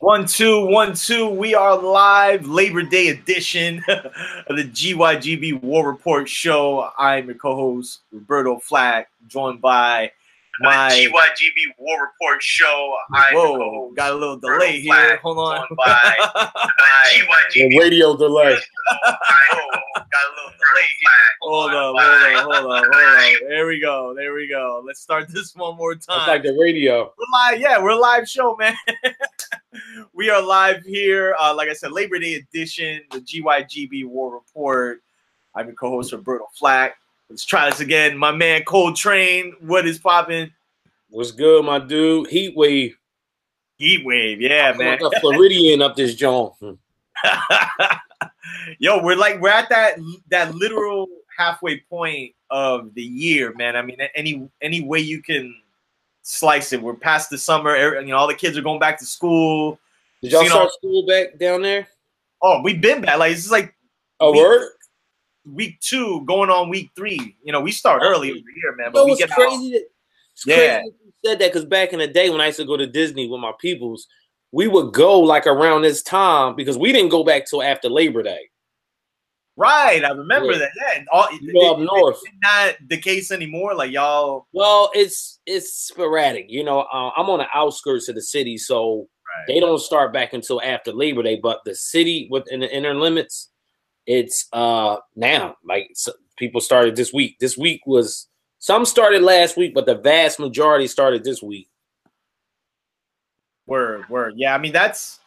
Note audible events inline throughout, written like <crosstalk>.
One, two, one, two. We are live, Labor Day edition <laughs> of the GYGB War Report show. I'm your co-host Roberto Flack, joined by my GYGB War Report show. I'm Whoa, got a little delay here. Flack, Hold on. joined by <laughs> my The radio delay. got a little delay here. Hold on, hold on, hold on, hold on. There we go. There we go. Let's start this one more It's time. like the radio. We're live. Yeah, we're a live show, man. <laughs> we are live here. Uh, like I said, Labor Day edition, the GYGB War Report. I'm your co-host Roberto Flack. Let's try this again. My man Coltrane, what is popping? What's good, my dude? Heat wave. Heat wave, yeah, I'm man. Like a Floridian up this joint. <laughs> Yo, we're like we're at that that literal halfway point of the year, man. I mean, any any way you can slice it. We're past the summer. You know, all the kids are going back to school. Did y'all You know- start school back down there? Oh, we've been back. Like this is like Oh, word? Week two, going on week three. You know, we start early over here, man. But Yo, we get crazy. That, it's Yeah. crazy that you said that because back in the day when I used to go to Disney with my peoples, we would go like around this time because we didn't go back till after Labor Day. right. I remember Yeah. that. Yeah, all, You go up it- north. not the case anymore. Like y'all, Well, it's it's sporadic. You know, uh, I'm on the outskirts of the city, so they don't start back until after Labor Day. But the city within the inner limits, it's uh now. Like so people started this week. This week was some started last week, but the vast majority started this week. Word, word. Yeah, I mean that's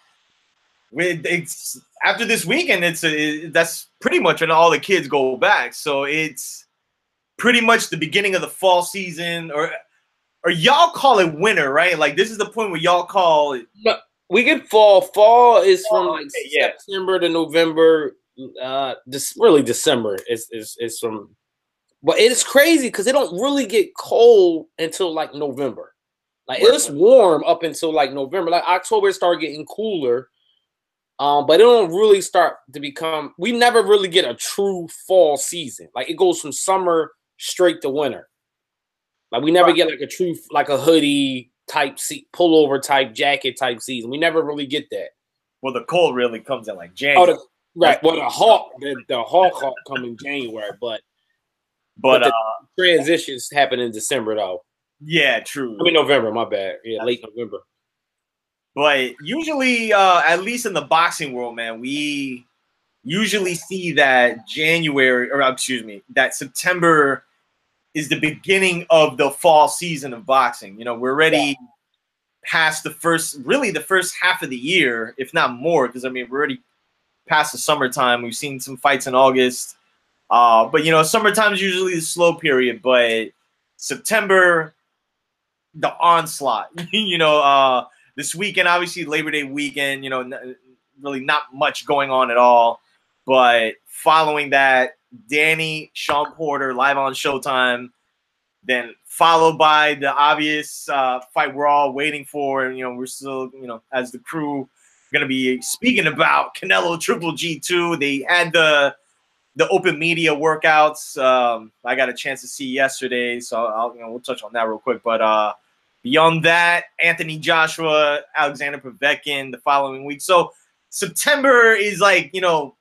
it's after this weekend. It's a, that's pretty much when all the kids go back. So it's pretty much the beginning of the fall season, or or y'all call it winter, right? Like this is the point where y'all call it. We get fall. Fall is from like yeah. September to November. Uh, this really December is is is from, but it's crazy because it don't really get cold until like November. Like it's warm up until like November. Like October, start getting cooler. Um, but it don't really start to become. We never really get a true fall season. Like it goes from summer straight to winter. Like we never Right. get like a true like a hoodie type se- pullover type jacket type season. We never really get that. Well, the cold really comes in like Oh, January, the, right. Well, the hawk, the, the hawk hawk come in January, but but but the- uh, transitions happen in December though. yeah, true. I mean November. My bad. Yeah, late November. But usually, uh, at least in the boxing world, man, we usually see that January, or uh, excuse me, that September is the beginning of the fall season of boxing. You know, we're already past the first, really the first half of the year, if not more, because I mean, we're already past the summertime. We've seen some fights in August. Uh, but you know, summertime is usually the slow period, but September, the onslaught. <laughs> you know, uh, this weekend, obviously Labor Day weekend, you know, n- really not much going on at all. But following that, Danny, Shawn Porter live on Showtime, then followed by the obvious uh, fight we're all waiting for. And, you know, we're still, you know, as the crew, going to be speaking about Canelo Triple G2. They had the the open media workouts. Um, I got a chance to see yesterday, so I'll, you know, we'll touch on that real quick. But uh, Beyond that, Anthony Joshua, Alexander Povetkin the following week. So September is like, you know,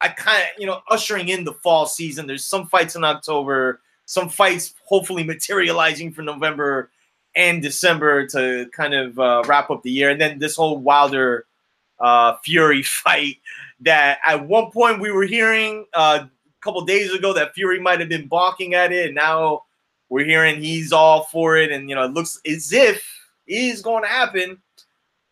I kind of, you know, ushering in the fall season. There's some fights in October, some fights hopefully materializing for November and December to kind of uh, wrap up the year. And then this whole Wilder uh, Fury <laughs> fight that at one point we were hearing uh, a couple days ago that Fury might have been balking at it. And now we're hearing he's all for it, and you know, it looks as if is going to happen.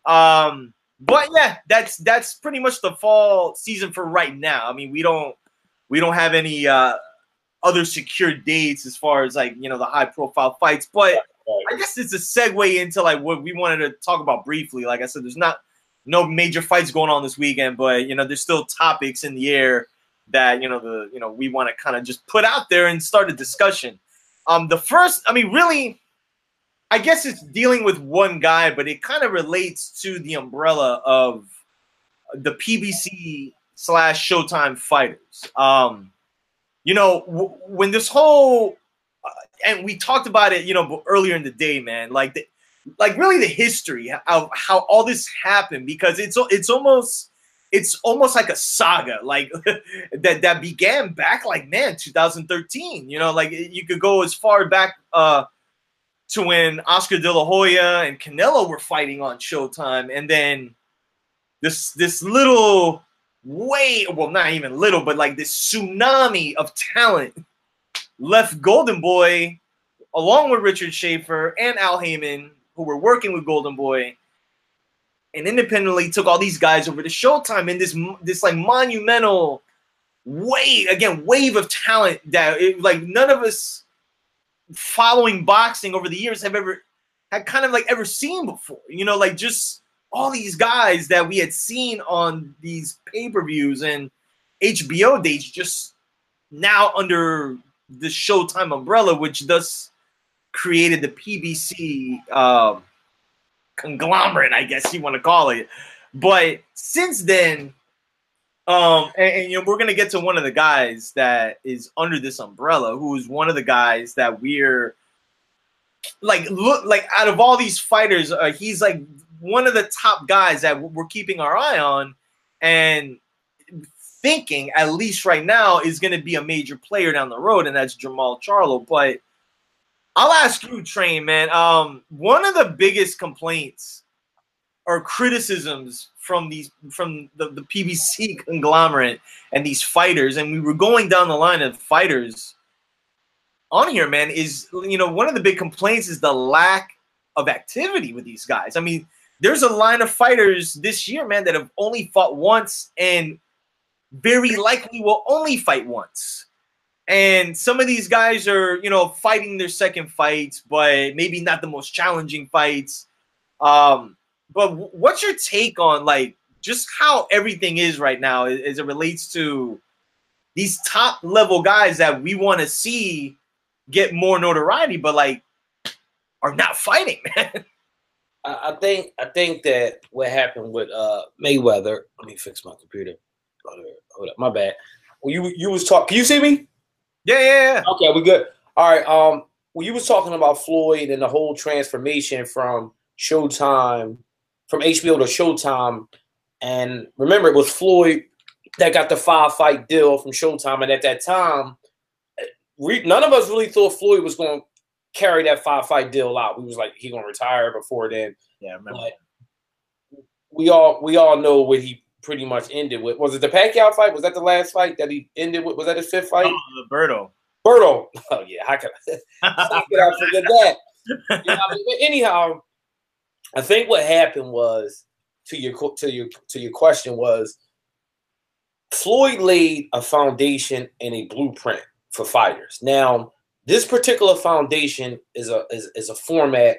Um, but yeah, that's that's pretty much the fall season for right now. I mean, we don't we don't have any uh, other secure dates as far as like you know the high profile fights, but I guess it's a segue into like what we wanted to talk about briefly. Like I said, there's not no major fights going on this weekend, but you know, there's still topics in the air that you know the you know we want to kind of just put out there and start a discussion. Um, the first, I mean, really, I guess it's dealing with one guy, but it kind of relates to the umbrella of the PBC slash Showtime fighters. Um, you know, w- when this whole and we talked about it, you know, earlier in the day, man. Like the, like really the history of how all this happened because it's it's almost it's almost like a saga like <laughs> that that began back like man 2013 you know like you could go as far back uh to when Oscar De La Hoya and Canelo were fighting on Showtime and then this this little way well not even little but like this tsunami of talent left Golden Boy along with Richard Schaefer and Al Haymon who were working with Golden Boy and independently took all these guys over to Showtime in this this like monumental wave again wave of talent that it, like none of us following boxing over the years have ever had kind of like ever seen before. You know, like just all these guys that we had seen on these pay-per-views and HBO dates just now under the Showtime umbrella, which thus created the PBC um, conglomerate, I guess you want to call it. But since then, um, and, and, you know, we're gonna get to one of the guys that is under this umbrella, who is one of the guys that we're like look like out of all these fighters, uh, he's like one of the top guys that we're keeping our eye on, and thinking at least right now is going to be a major player down the road, and that's Jamal Charlo. But I'll ask you, Train, man. Um, one of the biggest complaints or criticisms from these from the, the PBC <laughs> conglomerate and these fighters, and we were going down the line of fighters on here, man, is you know, one of the big complaints is the lack of activity with these guys. I mean, there's a line of fighters this year, man, that have only fought once and very likely will only fight once. And some of these guys are, you know, fighting their second fights, but maybe not the most challenging fights. Um, but what's your take on like just how everything is right now as it relates to these top level guys that we want to see get more notoriety, but like are not fighting, <laughs> man? I think I think that what happened with uh Mayweather. Let me fix my computer. Hold up, my bad. Well, you you was talking. Can you see me? Yeah, yeah, yeah. Okay, we good. All right. Um, well, you was talking about Floyd and the whole transformation from Showtime, from HBO to Showtime, and remember it was Floyd that got the five fight deal from Showtime, and at that time, we, none of us really thought Floyd was going to carry that five fight deal out. We was like he going to retire before then. Yeah, I remember. But we all we all know what he pretty much ended with. Was it the Pacquiao fight? Was that the last fight that he ended with? Was that his fifth fight? Oh, Berto. Berto. <laughs> Oh yeah, how could, how could I <laughs> forget that? You know, I mean, anyhow, I think what happened was to your to your to your question was Floyd laid a foundation and a blueprint for fighters. Now, this particular foundation is a is, is a format,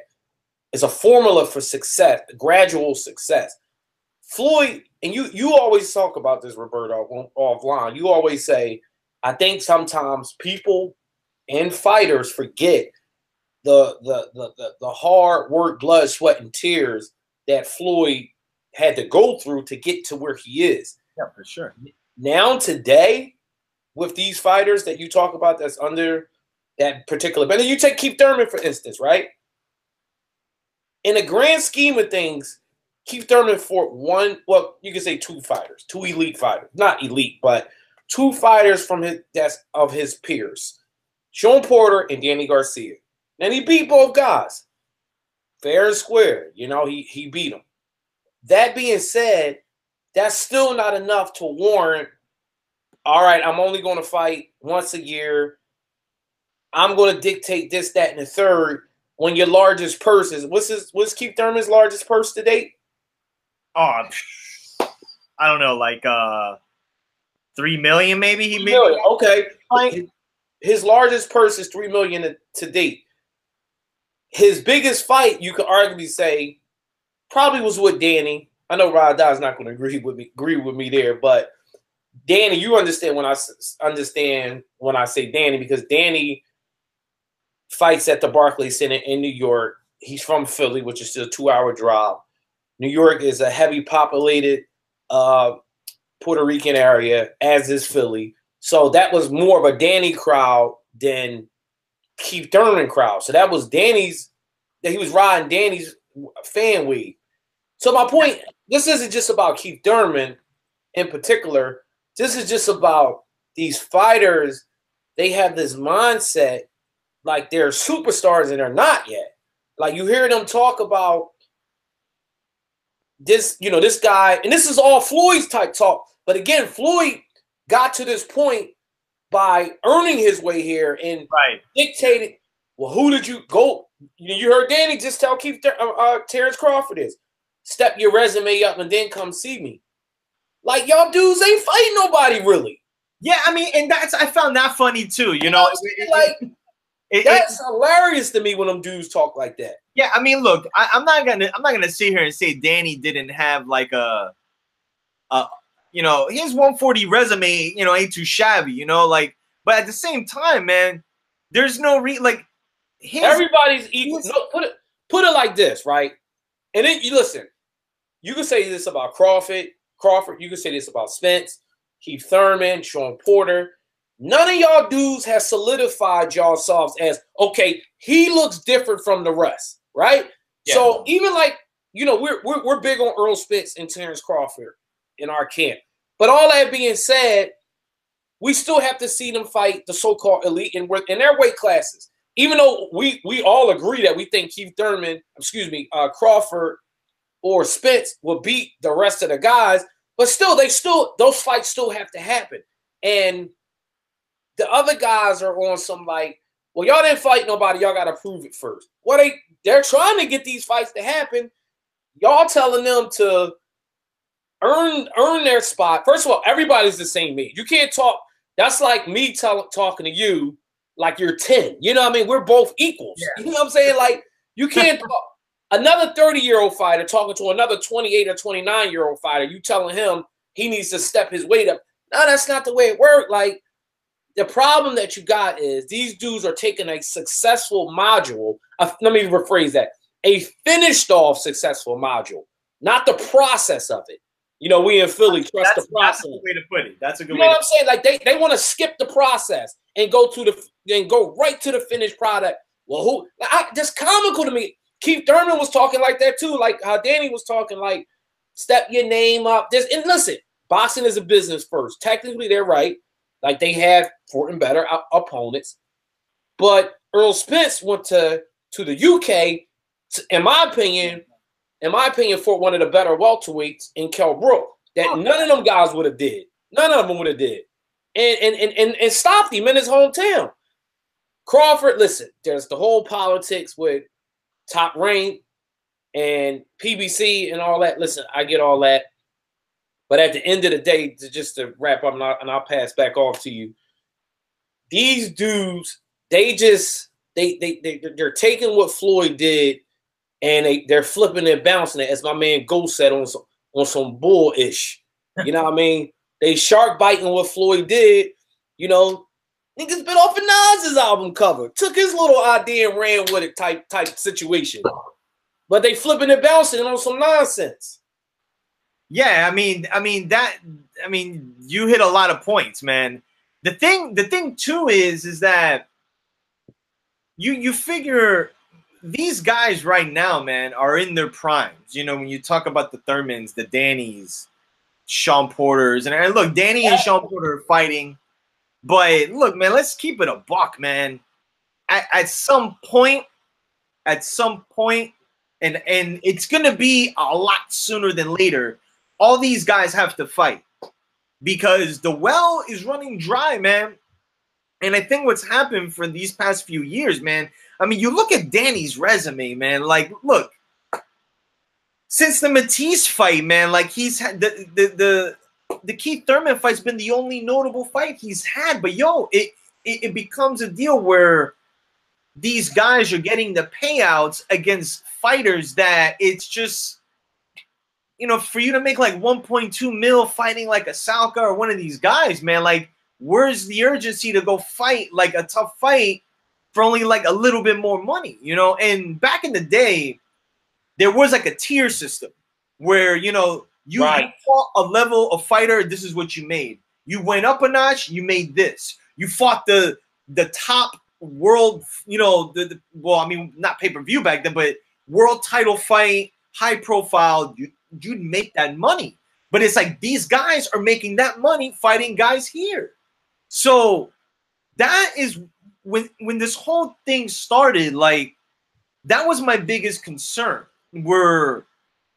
is a formula for success, gradual success. Floyd, and you you always talk about this, Roberto, offline. You always say, I think sometimes people and fighters forget the the the the, the hard work, blood, sweat, and tears that Floyd had to go through to get to where he is. Yeah, for sure. Now today, with these fighters that you talk about that's under that particular but you take Keith Thurman for instance, right? In the grand scheme of things, Keith Thurman fought one, well, you can say two fighters, two elite fighters, not elite, but two fighters from his that's of his peers, Shawn Porter and Danny Garcia. And he beat both guys, fair and square. You know, he he beat them. That being said, that's still not enough to warrant. All right, I'm only going to fight once a year. I'm going to dictate this, that, and the third. When your largest purse is what's his what's Keith Thurman's largest purse to date? Oh, I don't know, like uh, three million maybe. He made. Okay, his largest purse is three million to date. His biggest fight, you could arguably say, probably was with Danny. I know Rod is not going to agree with me agree with me there, but Danny, you understand when I understand when I say Danny because Danny fights at the Barclays Center in New York. He's from Philly, which is still a two-hour drive. New York is a heavy populated uh, Puerto Rican area, as is Philly. So that was more of a Danny crowd than Keith Thurman crowd. So that was Danny's that he was riding Danny's fan wave. So my point, this isn't just about Keith Thurman in particular. This is just about these fighters. They have this mindset like they're superstars and they're not yet. Like you hear them talk about this, you know, this guy, and this is all Floyd's type talk. But again, Floyd got to this point by earning his way here and Right. dictated. Well, who did you go? You heard Danny just tell Keith uh, uh, Terrence Crawford is step your resume up and then come see me. Like y'all dudes ain't fighting nobody really. Yeah, I mean, and that's I found that funny too. You know, like It- it- that's hilarious to me when them dudes talk like that. yeah. I mean, look, I, I'm not gonna I'm not gonna sit here and say Danny didn't have like a, a, you know, his 140 resume, you know, ain't too shabby. You know, like, but at the same time, man, there's no re like his Everybody's equal. No, put it put it like this, right? And then you listen. You can say this about Crawford, Crawford. You can say this about Spence, Keith Thurman, Shawn Porter. None of y'all dudes has solidified y'all selves as okay. He looks different from the rest, right? Yeah. So even like you know, we're, we're we're big on Errol Spence and Terrence Crawford in our camp. But all that being said, we still have to see them fight the so-called elite in, in their weight classes even though we we all agree that we think Keith Thurman, excuse me, uh, Crawford or Spence will beat the rest of the guys, but still, they still those fights still have to happen. And the other guys are on some like, well, y'all didn't fight nobody, y'all got to prove it first. Well, they they're trying to get these fights to happen. Y'all telling them to earn earn their spot. First of all, everybody's the same age. You can't talk. That's like me tell, talking to you like you're 10. You know what I mean? We're both equals. Yeah. You know what I'm saying? Like you can't <laughs> talk. Another 30 year old fighter talking to another 28 or 29 year old fighter, you telling him he needs to step his weight up. No, that's not the way it worked. Like the problem that you got is these dudes are taking a successful module. uh, let me rephrase that a finished off successful module, not the process of it. You know, we in Philly trust that's, the that's process. a good way to put it. That's a good You know what I'm saying? Like they, they want to skip the process and go to the and go right to the finished product. Well, who? I, that's comical to me. Keith Thurman was talking like that too, like how Danny was talking, like step your name up. This and listen, boxing is a business first. Technically, they're right. Like they have for and better op- opponents, but Errol Spence went to to the UK. In my opinion, in my opinion, for one of the better welterweights in Kell Brook that oh. none of them guys would have did. None of them would have did. And and, and and and stopped him in his hometown. Crawford, listen, there's the whole politics with top rank and PBC and all that. Listen, I get all that. But at the end of the day, to just to wrap up, and I'll, and I'll pass back off to you. These dudes, they just they they they they're taking what Floyd did, and they they're flipping and bouncing it, as my man Ghost said on some on some bullish. You know what I mean? They shark biting what Floyd did. You know, niggas bit off a Nas's album cover, took his little idea and ran with it type type situation. But they flipping and bouncing it on some nonsense. yeah, I mean, I mean that. I mean, you hit a lot of points, man. The thing, the thing too is, is that you you figure these guys right now, man, are in their primes. You know, when you talk about the Thurmans, the Dannys, Shawn Porters, and, and look, Danny and Shawn Porter are fighting. But look, man, let's keep it a buck, man. At, at some point, at some point, and and it's gonna be a lot sooner than later. All these guys have to fight because the well is running dry, man. And I think what's happened for these past few years, man. I mean, you look at Danny's resume, man. Like, look, since the Matthysse fight, man, like he's had the the the the Keith Thurman fight's been the only notable fight he's had. But yo, it it, it becomes a deal where these guys are getting the payouts against fighters that it's just you know for you to make like 1.2 mil fighting like a Salka or one of these guys, man, like where's the urgency to go fight like a tough fight for only like a little bit more money, you know? And back in the day, there was like a tier system where you know you Right. fought a level of fighter, this is what you made. You went up a notch, you made this. You fought the the top world, you know, the, the well, I mean, not pay per view back then, but world title fight, high profile, you, you'd make that money. But it's like these guys are making that money fighting guys here. So that is when when this whole thing started, like that was my biggest concern. Were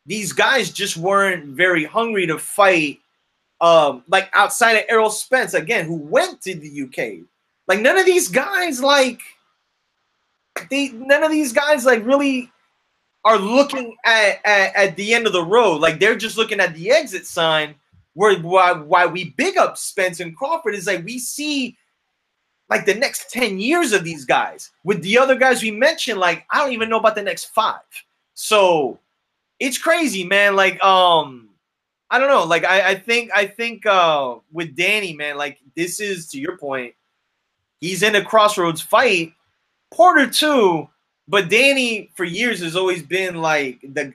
these guys just weren't very hungry to fight um like outside of Errol Spence again, who went to the UK. Like none of these guys like they none of these guys like really are looking at, at, at the end of the road. Like they're just looking at the exit sign. Where why why we big up Spence and Crawford is like we see like the next 10 years of these guys. With the other guys we mentioned, like I don't even know about the next five. So it's crazy, man. Like, um, I don't know. Like I, I think I think uh with Danny, man, like this is to your point, he's in a crossroads fight. Porter too, but Danny for years has always been like the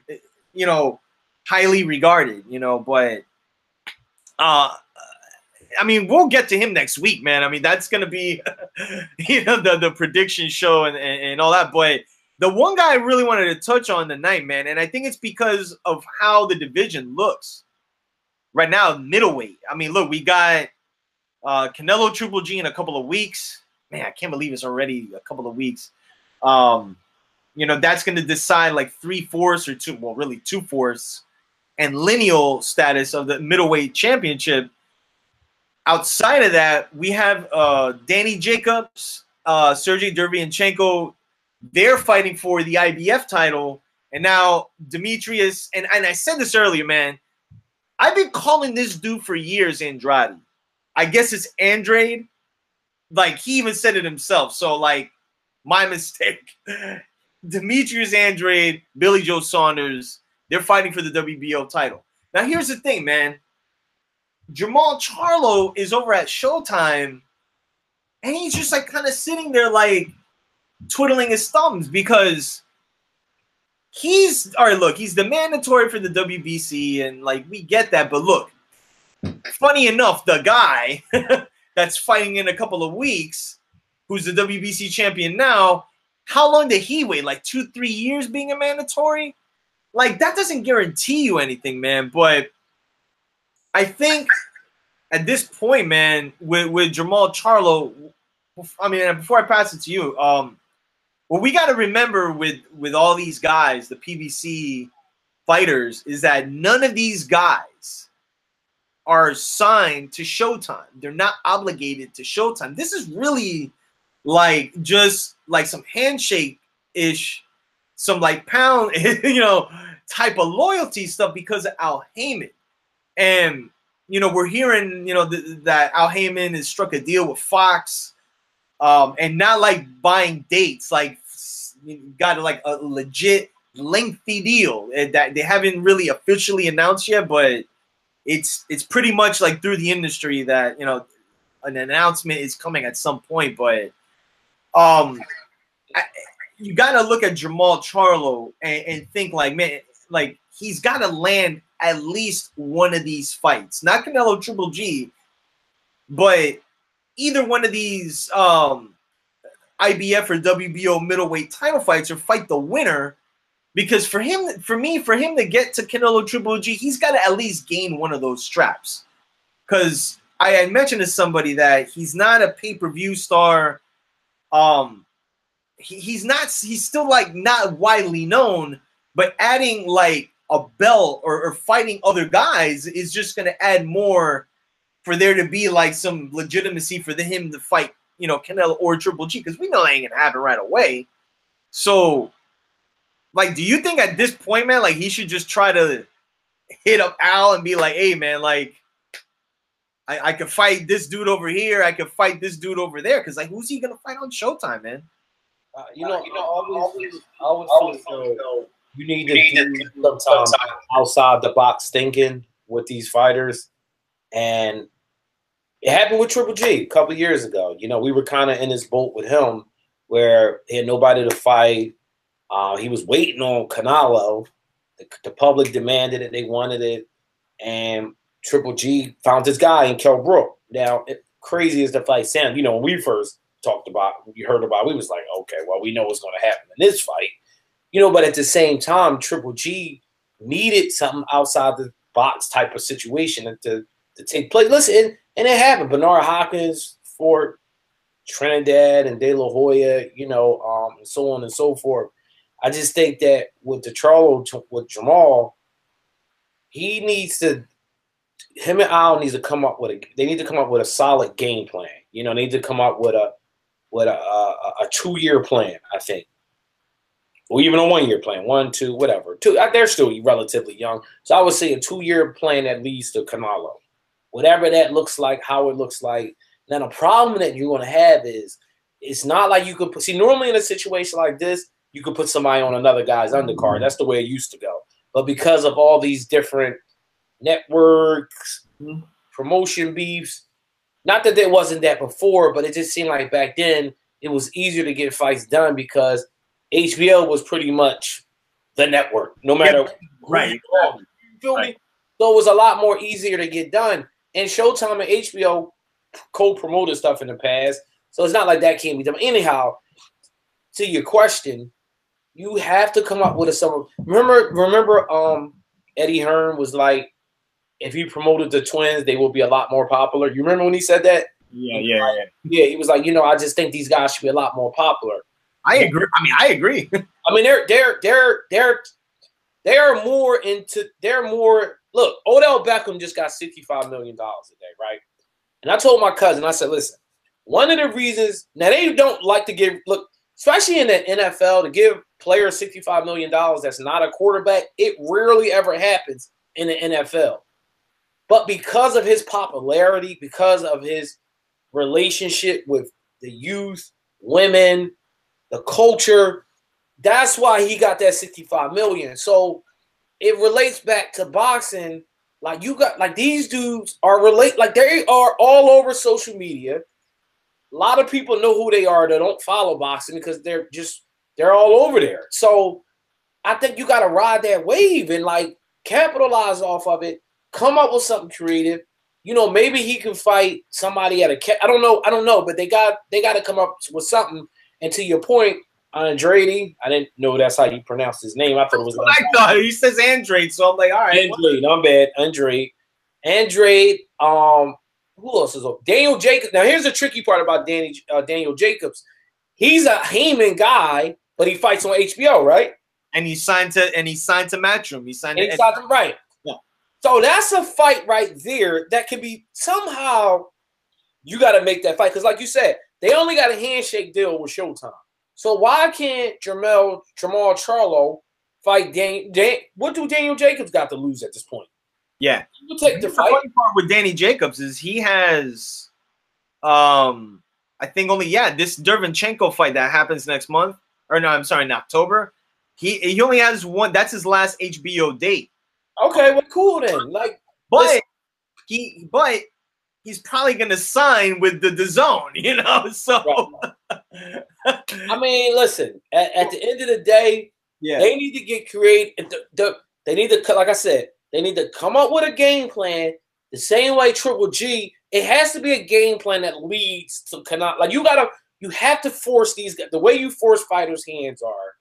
you know highly regarded, you know, but uh I mean, we'll get to him next week, man. I mean, that's gonna be <laughs> you know the the prediction show and, and, and all that. But the one guy I really wanted to touch on tonight, man, and I think it's because of how the division looks right now, middleweight. I mean, look, we got uh Canelo Triple G in a couple of weeks. Man, I can't believe it's already a couple of weeks. Um, you know, that's gonna decide like three fourths or two, well, really two fourths and lineal status of the middleweight championship. Outside of that, we have uh, Danny Jacobs, uh, Sergey Derevyanchenko. They're fighting for the IBF title, and now Demetrius. And, and I said this earlier, man. I've been calling this dude for years, Andrade. I guess it's Andrade. Like he even said it himself. So like, my <laughs> mistake. Demetrius Andrade, Billy Joe Saunders. They're fighting for the WBO title. Now, here's the thing, man. Jamal Charlo is over at Showtime, and he's just like kind of sitting there, like twiddling his thumbs because he's all right. Look, he's the mandatory for the WBC, and like we get that, but look, funny enough, the guy <laughs> that's fighting in a couple of weeks, who's the WBC champion now, how long did he wait? Like two, three years being a mandatory? Like that doesn't guarantee you anything, man. But I think at this point, man, with, with Jamal Charlo, I mean, before I pass it to you, um, what we got to remember with with all these guys, the PBC fighters, is that none of these guys are signed to Showtime. They're not obligated to Showtime. This is really like just like some handshake ish, some like pound, <laughs> you know, type of loyalty stuff because of Al Haymon. And you know, we're hearing, you know, th- that Al Haymon has struck a deal with Fox, um, and not like buying dates, like got like a legit lengthy deal eh, that they haven't really officially announced yet, but it's it's pretty much like through the industry that you know an announcement is coming at some point. But um, I, you got to look at Jamal Charlo and, and think like, man, like he's got to land at least one of these fights. Not Canelo Triple G, but either one of these um, IBF or WBO middleweight title fights or fight the winner. Because for him, for me, for him to get to Canelo Triple G, he's got to at least gain one of those straps. Because I mentioned to somebody that he's not a pay per view star. Um, he, he's not. He's still like not widely known. But adding like a belt or, or fighting other guys is just to add more for there to be like some legitimacy for the, him to fight, you know, Canelo or Triple G because we know that ain't to happen right away. So, like, do you think at this point, man, like he should just try to hit up Al and be like, hey, man, like, I, I could fight this dude over here. I could fight this dude over there. Cause like, who's he gonna fight on Showtime, man? Uh, you know, uh, you know, always, always, always, always you need to do sometimes outside the box thinking with these fighters. And it happened with Triple G a couple years ago. You know, we were kind of in this boat with him where he had nobody to fight. Uh, he was waiting on Canelo. The, the, public demanded it; they wanted it, and Triple G found his guy in Kell Brook. Now, it, crazy as the fight sound, you know, when we first talked about, we heard about, we was like, okay, well, we know what's going to happen in this fight you know, but at the same time, Triple G needed something outside the box type of situation to, to take place. Listen, and, and it happened. Bernard Hopkins for Trinidad and De La Hoya, you know, um, and so on and so forth. I just think that with the Charlo with Jamal, he needs to him and Al needs to come up with a they need to come up with a solid game plan. You know, they need to come up with a with a, a, a two year plan, I think. Or even a one year plan, one, two, whatever. Two, uh, they're still relatively young. So I would say a two year plan that leads to Canelo. Whatever that looks like, how it looks like. Now the problem that you're gonna have is it's not like you could put see normally in a situation like this, you could put somebody on another guy's undercard. That's the way it used to go. But because of all these different networks, mm-hmm. promotion beefs. Not that there wasn't that before, but it just seemed like back then it was easier to get fights done because HBO was pretty much the network, no matter right. You feel right. me? So it was a lot more easier to get done. And Showtime and HBO co-promoted stuff in the past, so it's not like that can't be done. Anyhow, to your question, you have to come up with a summer. Remember, remember, um, Eddie Hearn was like, if he promoted the twins, they will be a lot more popular. You remember when he said that? Yeah, yeah, yeah. Yeah, he was like, you know, I just think these guys should be a lot more popular. I agree. I mean, I agree. <laughs> I mean, they're they're they're they're they're more into they're more look, Odell Beckham just got $65 million a day, right? And I told my cousin, I said, listen, one of the reasons now they don't like to give look, especially in the NFL, to give players $65 million that's not a quarterback, it rarely ever happens in the NFL. But because of his popularity, because of his relationship with the youth, women, the culture, that's why he got that 65 million. So it relates back to boxing. Like you got like these dudes are relate like they are all over social media. A lot of people know who they are that don't follow boxing because they're just they're all over there. So I think you got to ride that wave and like capitalize off of it come up with something creative. You know, maybe he can fight somebody at a. I don't know. I don't know, but they got they got to come up with something. And to your point, Andrade, I didn't know that's how you pronounce his name. I thought it was. I thought he says Andrade, so I'm like, all right. Andrade, I'm bad. Andrade, Andrade. Um, who else is up? Daniel Jacobs. Now here's the tricky part about Danny uh, Daniel Jacobs. He's a Haymon guy, but he fights on HBO, right? And he signed to and he signed to Matchroom. He signed. And to he signed to, right. So that's a fight right there that can be somehow you got to make that fight because, like you said, they only got a handshake deal with Showtime. So why can't Jamal Jamal Charlo fight Dan, Dan? What do Daniel Jacobs got to lose at this point? Yeah, you take the, fight. The part with Danny Jacobs is he has, um, I think only yeah this Derevyanchenko fight that happens next month or no, I'm sorry, in October. He he only has one. That's his last HBO date. Okay, well, cool then. Like, but listen. he, but he's probably gonna sign with the, the zone, you know. <laughs> So, right. I mean, listen. At, at, the end of the day, yeah, they need to get creative. The, the, they need to, like I said, they need to come up with a game plan the same way Triple G. It has to be a game plan that leads to cannot like you gotta you have to force these guys the way you force fighters' hands are.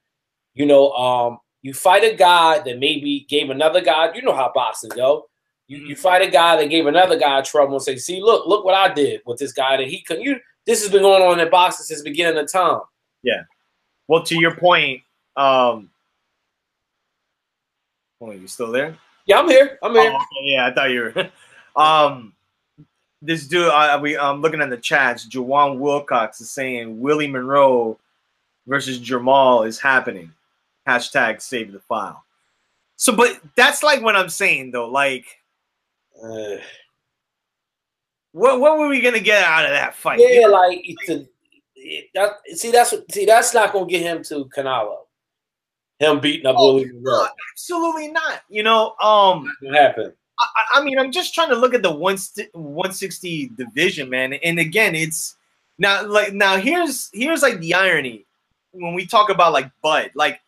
You know, um, you fight a guy that maybe gave another guy, you know how boxing go. You, you mm-hmm. fight a guy that gave another guy trouble and say, see, look, look what I did with this guy that he couldn't. You, this has been going on in boxing since the beginning of time. Yeah. Well, to your point, um, oh, you still there? Yeah, I'm here. I'm here. Oh. Yeah, I thought you were. <laughs> um, this dude, I, we I'm looking at the chats. Jawan Wilcox is saying Willie Monroe versus Jamal is happening hashtag save the file. So, but that's like what I'm saying though. Like, uh, what what were we gonna get out of that fight? Yeah, you know? like it's a, that, see that's see that's not gonna get him to Canelo. Him beating up oh, Willie no, Absolutely not. You know, um, what happened? I, I, mean, I'm just trying to look at the one 160 division, man. And again, it's now like now here's here's like the irony when we talk about like Bud, like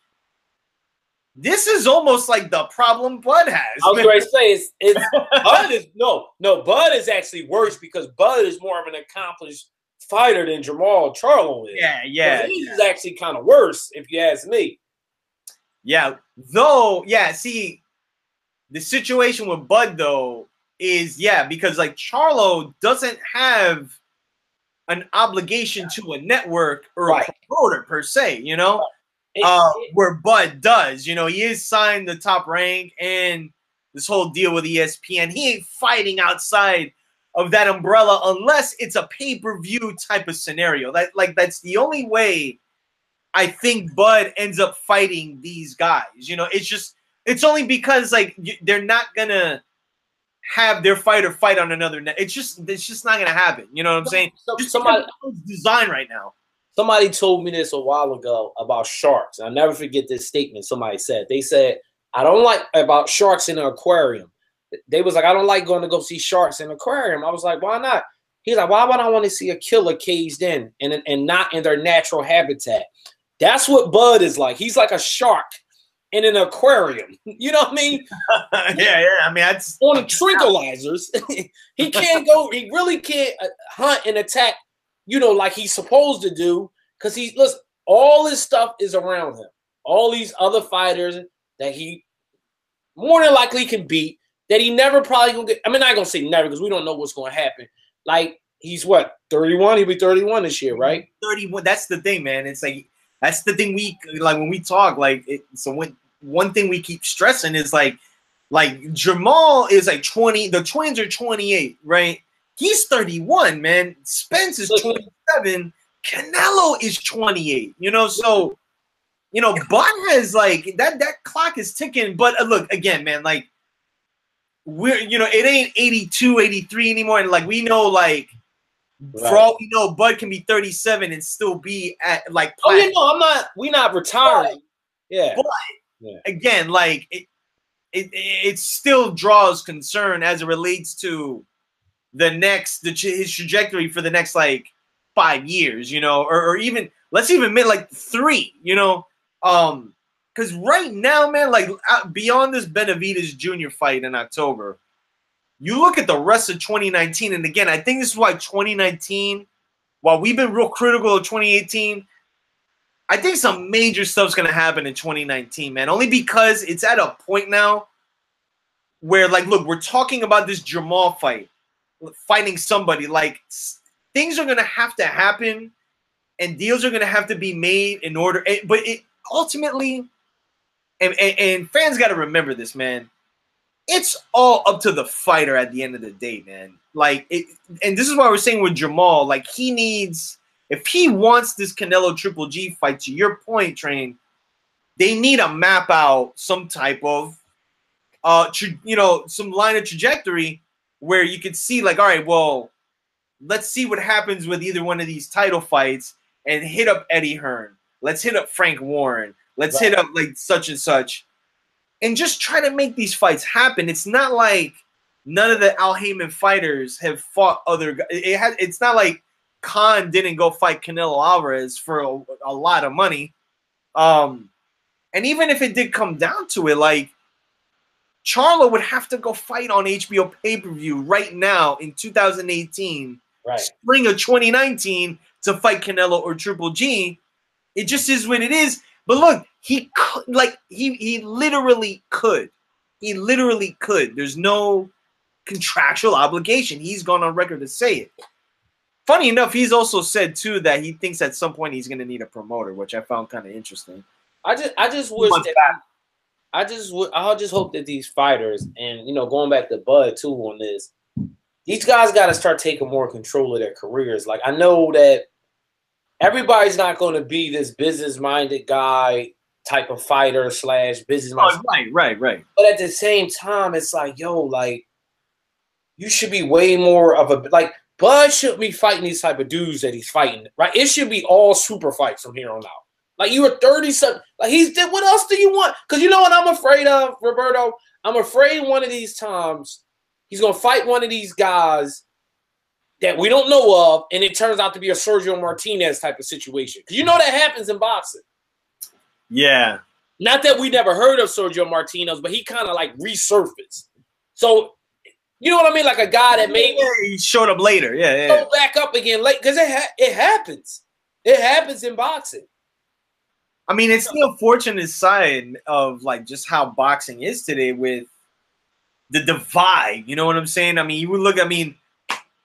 this is almost like the problem Bud has. I was going to say it's, it's <laughs> Bud is no, no. Bud is actually worse because Bud is more of an accomplished fighter than Jamal Charlo is. Yeah, yeah. He's yeah. actually kind of worse, if you ask me. Yeah, though, yeah, see, the situation with Bud though is yeah, because like Charlo doesn't have an obligation to a network or Right. a promoter per se, you know, It- uh, it- where Bud does. You know, he is signed the top rank and this whole deal with ESPN. He ain't fighting outside of that umbrella unless it's a pay per view type of scenario. That like that's the only way I think Bud ends up fighting these guys. You know, it's just it's only because like they're not gonna have their fighter fight on another net. It's just it's just not gonna happen. You know what I'm saying? so- Just somebody, designed right now. Somebody told me this a while ago about sharks. I'll never forget this statement somebody said. They said, I don't like about sharks in an aquarium. They was like, I don't like going to go see sharks in an aquarium. I was like, why not? He's like, why would I want to see a killer caged in and, and not in their natural habitat? That's what Bud is like. He's like a shark in an aquarium. <laughs> You know what I mean? <laughs> yeah, yeah. I mean, that's on the tranquilizers. <laughs> he can't go. He really can't uh, hunt and attack. You know, like he's supposed to do, because he listen. All his stuff is around him. All these other fighters that he more than likely can beat. That he never probably gonna get. I mean, not gonna say never because we don't know what's gonna happen. Like he's what thirty one. He'll be thirty one this year, right? 31 that's the thing man it's like that's the thing we like when we talk like it, so when one thing we keep stressing is like like jamal is like 20 the twins are 28 right he's 31 man. Spence is 27 canelo is 28 you know? So you know bud has like that that clock is ticking. But uh, look again man like we're you know it ain't 82 83 anymore. And like we know like for all we know, Bud can be 37 and still be at like Oh yeah, no, I'm not. We're not retiring. Yeah, But again, like it, it it still draws concern as it relates to the next the his trajectory for the next like five years, you know, or, or even let's even admit like three, you know, um, because right now, man, like beyond this Benavidez Jr. fight in October, you look at the rest of 2019, and again, I think this is why 2019, while we've been real critical of 2018. I think some major stuff's gonna happen in 2019, man. Only because it's at a point now where, like, look, we're talking about this Jamal fight, fighting somebody. Like, things are gonna have to happen, and deals are gonna have to be made in order. But it ultimately, and, and, and fans got to remember this, man. It's all up to the fighter at the end of the day, man. Like, it, and this is why we're saying with Jamal, like, he needs if he wants this Canelo Triple G fight, to your point, train, they need to map out some type of, uh, tra- you know, some line of trajectory where you could see, like, all right, well, let's see what happens with either one of these title fights, and hit up Eddie Hearn. Let's hit up Frank Warren. Let's hit up like such and such, and just try to make these fights happen. It's not like none of the Al Haymon fighters have fought other. It has. It's not like Khan didn't go fight Canelo Alvarez for a, a lot of money. Um, and even if it did come down to it, like Charlo would have to go fight on HBO pay per view right now in 2018, right. spring of 2019, to fight Canelo or Triple G. It just is what it is. But look, he could, like he he literally could. He literally could. There's no contractual obligation. He's gone on record to say it. Funny enough, he's also said too that he thinks at some point he's going to need a promoter, which I found kind of interesting. I just I just wish that I just would I just hope that these fighters and you know going back to Bud too on this, these guys got to start taking more control of their careers. Like I know that everybody's not going to be this business minded guy type of fighter slash business minded, oh, right, right, right. but at the same time, it's like yo, like you should be way more of a like Bud shouldn't be fighting these type of dudes that he's fighting, right? It should be all super fights from here on out. Like you were 37. Like he's did what else do you want? Because you know what I'm afraid of, Roberto? I'm afraid one of these times he's gonna fight one of these guys that we don't know of, and it turns out to be a Sergio Martinez type of situation. Because you know that happens in boxing. Yeah, Not that we never heard of Sergio Martinez, but he kind of like resurfaced. So you know what I mean? Like a guy that maybe yeah, he showed up later. Yeah, yeah. go back up again late because it ha- it happens. It happens in boxing. I mean, it's the unfortunate side of like just how boxing is today with the divide. You know what I'm saying? I mean, you would look. I mean,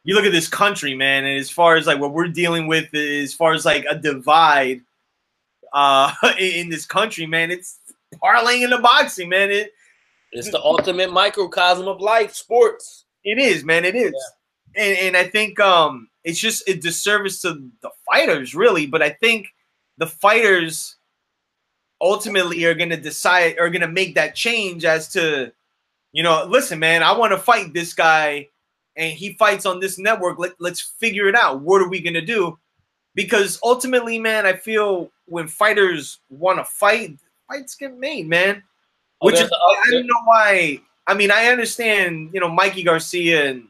you look at this country, man, and as far as like what we're dealing with, as far as like a divide uh <laughs> in this country, man, it's parlaying into boxing, man. It It's the ultimate microcosm of life, sports. it is, man. It is, and and I think um it's just a disservice to the fighters, really. But I think the fighters ultimately are going to decide, are going to make that change as to, you know, listen, man, I want to fight this guy, and he fights on this network. Let, let's figure it out. What are we going to do? Because ultimately, man, I feel when fighters want to fight, fights get made, man. Oh, Which is I don't know why. I mean, I understand, you know, Mikey Garcia and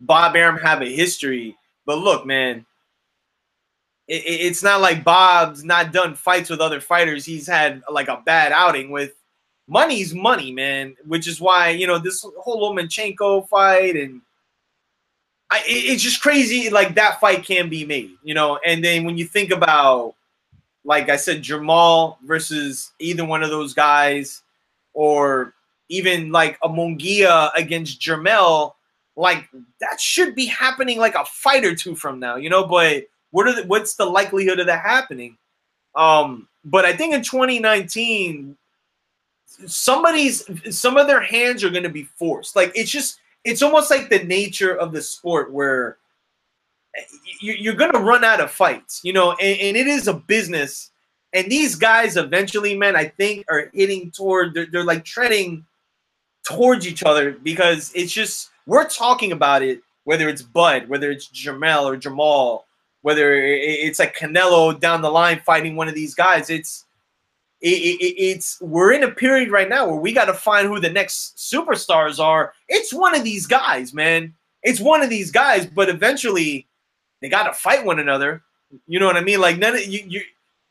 Bob Arum have a history, but look, man, it, it- it's not like Bob's not done fights with other fighters. He's had like a bad outing with money's money, man. Which is why you know this whole Lomachenko fight and. I, it- it's just crazy, like that fight can be made, you know. And then when you think about, like I said, Jermall versus either one of those guys, or even like a Mungia against Jermell, like that should be happening like a fight or two from now, you know. But what are the, what's the likelihood of that happening? Um, but I think in 2019, somebody's some of their hands are going to be forced. Like it's just it's almost like the nature of the sport where you- you're going to run out of fights, you know, and, and it is a business. And these guys eventually, man, I think are hitting toward, they're, they're like treading towards each other because it's just, we're talking about it, whether it's Bud, whether it's Jermell or Jermall, whether it's like Canelo down the line fighting one of these guys. It's, it, it, it's we're in a period right now where we got to find who the next superstars are. It's one of these guys, man. It's one of these guys, but eventually they got to fight one another. You know what I mean? Like none of you, you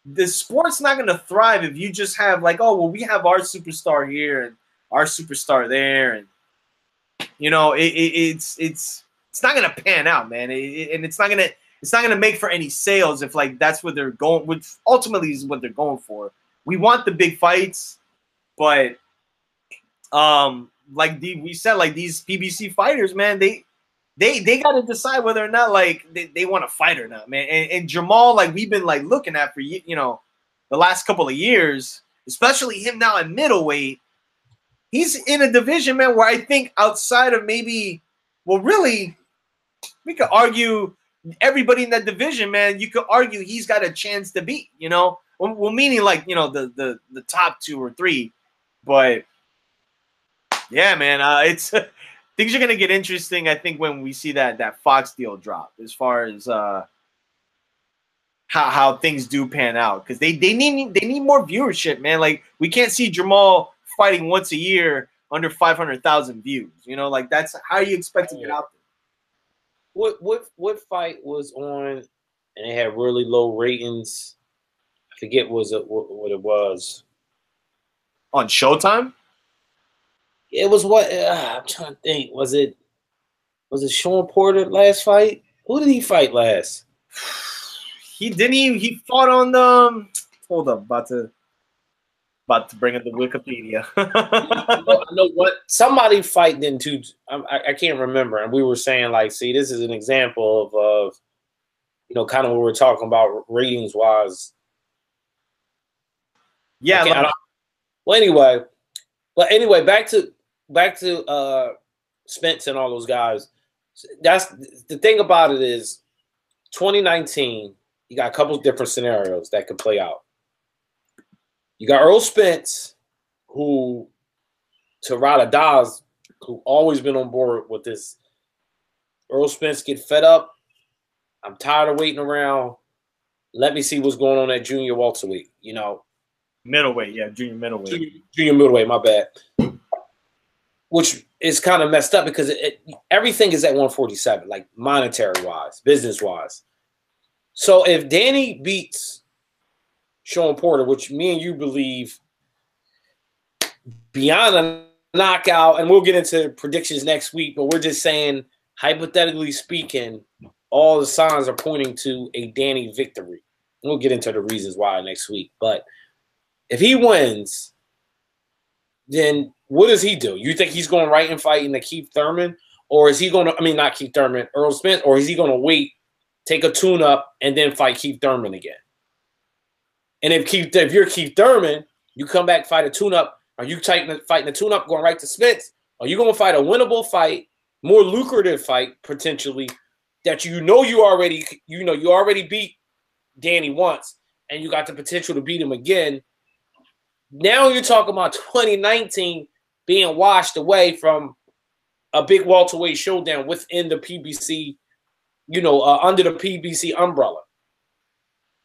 the sport's not going to thrive if you just have like, oh well, we have our superstar here and our superstar there, and you know, it, it, it's it's it's not going to pan out, man, and it's not going to it's not going to make for any sales if like that's what they're going. Which ultimately is what they're going for. We want the big fights, but um, like the, we said, like these PBC fighters, man, they they they got to decide whether or not like they, they want to fight or not, man. And, and Jermall, like we've been like looking at for you know the last couple of years, especially him now at middleweight. He's in a division, man, where I think outside of maybe, well, really, we could argue everybody in that division, man. You could argue he's got a chance to beat, you know. Well, meaning like you know the the the top two or three, but yeah, man, uh, it's <laughs> things are gonna get interesting. I think when we see that that Fox deal drop, as far as uh, how how things do pan out, because they they need they need more viewership, man. Like we can't see Jermall fighting once a year under five hundred thousand views. You know, like that's how you expect to get out there. What what what fight was on and it had really low ratings? I forget was it what, what it was. on Showtime. It was what uh, I'm trying to think. Was it was it Shawn Porter last fight? Who did he fight last? <sighs> He didn't even he fought on the um, hold up, about to about to bring up the Wikipedia. <laughs> I know, what somebody fighting into. I, I can't remember, and we were saying like, see, this is an example of, of you know, kind of what we're talking about ratings wise. yeah, like- well, anyway, but anyway, back to back to uh Spence and all those guys. That's the thing about it is 2019, you got a couple different scenarios that could play out. You got Errol Spence, who to Rada Daz, who always been on board with this. Errol Spence get fed up. I'm tired of waiting around. Let me see what's going on at junior welterweight. You know, middleweight, yeah, junior middleweight. junior, junior middleweight. My bad. Which is kind of messed up because it, it, everything is at 147, like monetary wise, business wise. So if Danny beats Shawn Porter, which me and you believe beyond a knockout, and we'll get into predictions next week, but we're just saying, hypothetically speaking, all the signs are pointing to a Danny victory. We'll get into the reasons why next week. But If he wins, then what does he do? You think he's going right and fighting the Keith Thurman, or is he going to? I mean, not Keith Thurman, Errol Spence, or is he going to wait, take a tune up, and then fight Keith Thurman again? And if Keith, if you're Keith Thurman, you come back fight a tune up. Are you fighting fighting a tune up, going right to Spence? Are you going to fight a winnable fight, more lucrative fight potentially that you know you already you know you already beat Danny once, and you got the potential to beat him again. Now you're talking about 2019 being washed away from a big welterweight showdown within the PBC, you know, uh, under the PBC umbrella.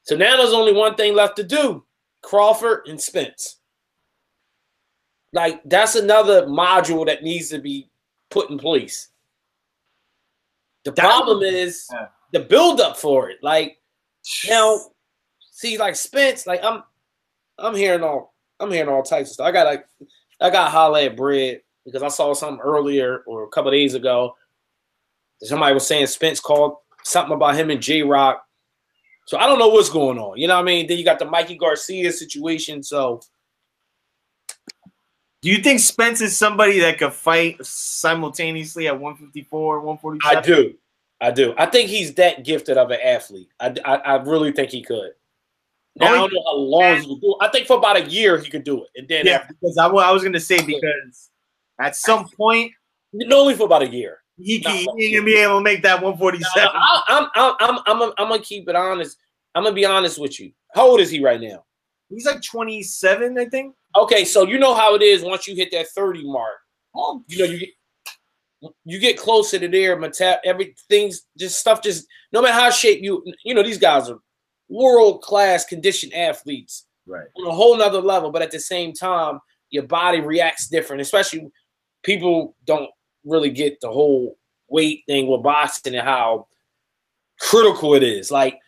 So now there's only one thing left to do: Crawford and Spence. Like that's another module that needs to be put in place. The problem is the buildup for it. Like now, <sighs> see, like Spence, like I'm, I'm hearing all, I'm hearing all types of stuff. I got like, I got holla at bread because I saw something earlier or a couple days ago. Somebody was saying Spence called something about him and J Rock. So I don't know what's going on. You know what I mean? Then you got the Mikey Garcia situation. So Do you think Spence is somebody that could fight simultaneously at 154, 147? I do, I do. I think he's that gifted of an athlete. I, I, I really think he could. Now, I don't know how long he could do. it. I think for about a year he could do it, and then Yeah, because I, I was going to say because at some point only for about a year. He, No. he, he ain't to be able to make that 147. I, I'm, I'm, I'm, I'm, I'm, I'm gonna keep it honest. I'm gonna be honest with you. How old is he right now? He's like 27, I think. Okay, so you know how it is once you hit that 30 mark. Oh, You know you get you get closer to there. Meta- everything's just stuff. Just no matter how shape you, you know these guys are world class conditioned athletes right. on a whole nother level. But at the same time, your body reacts different. Especially people don't really get the whole weight thing with boxing and how critical it is. Like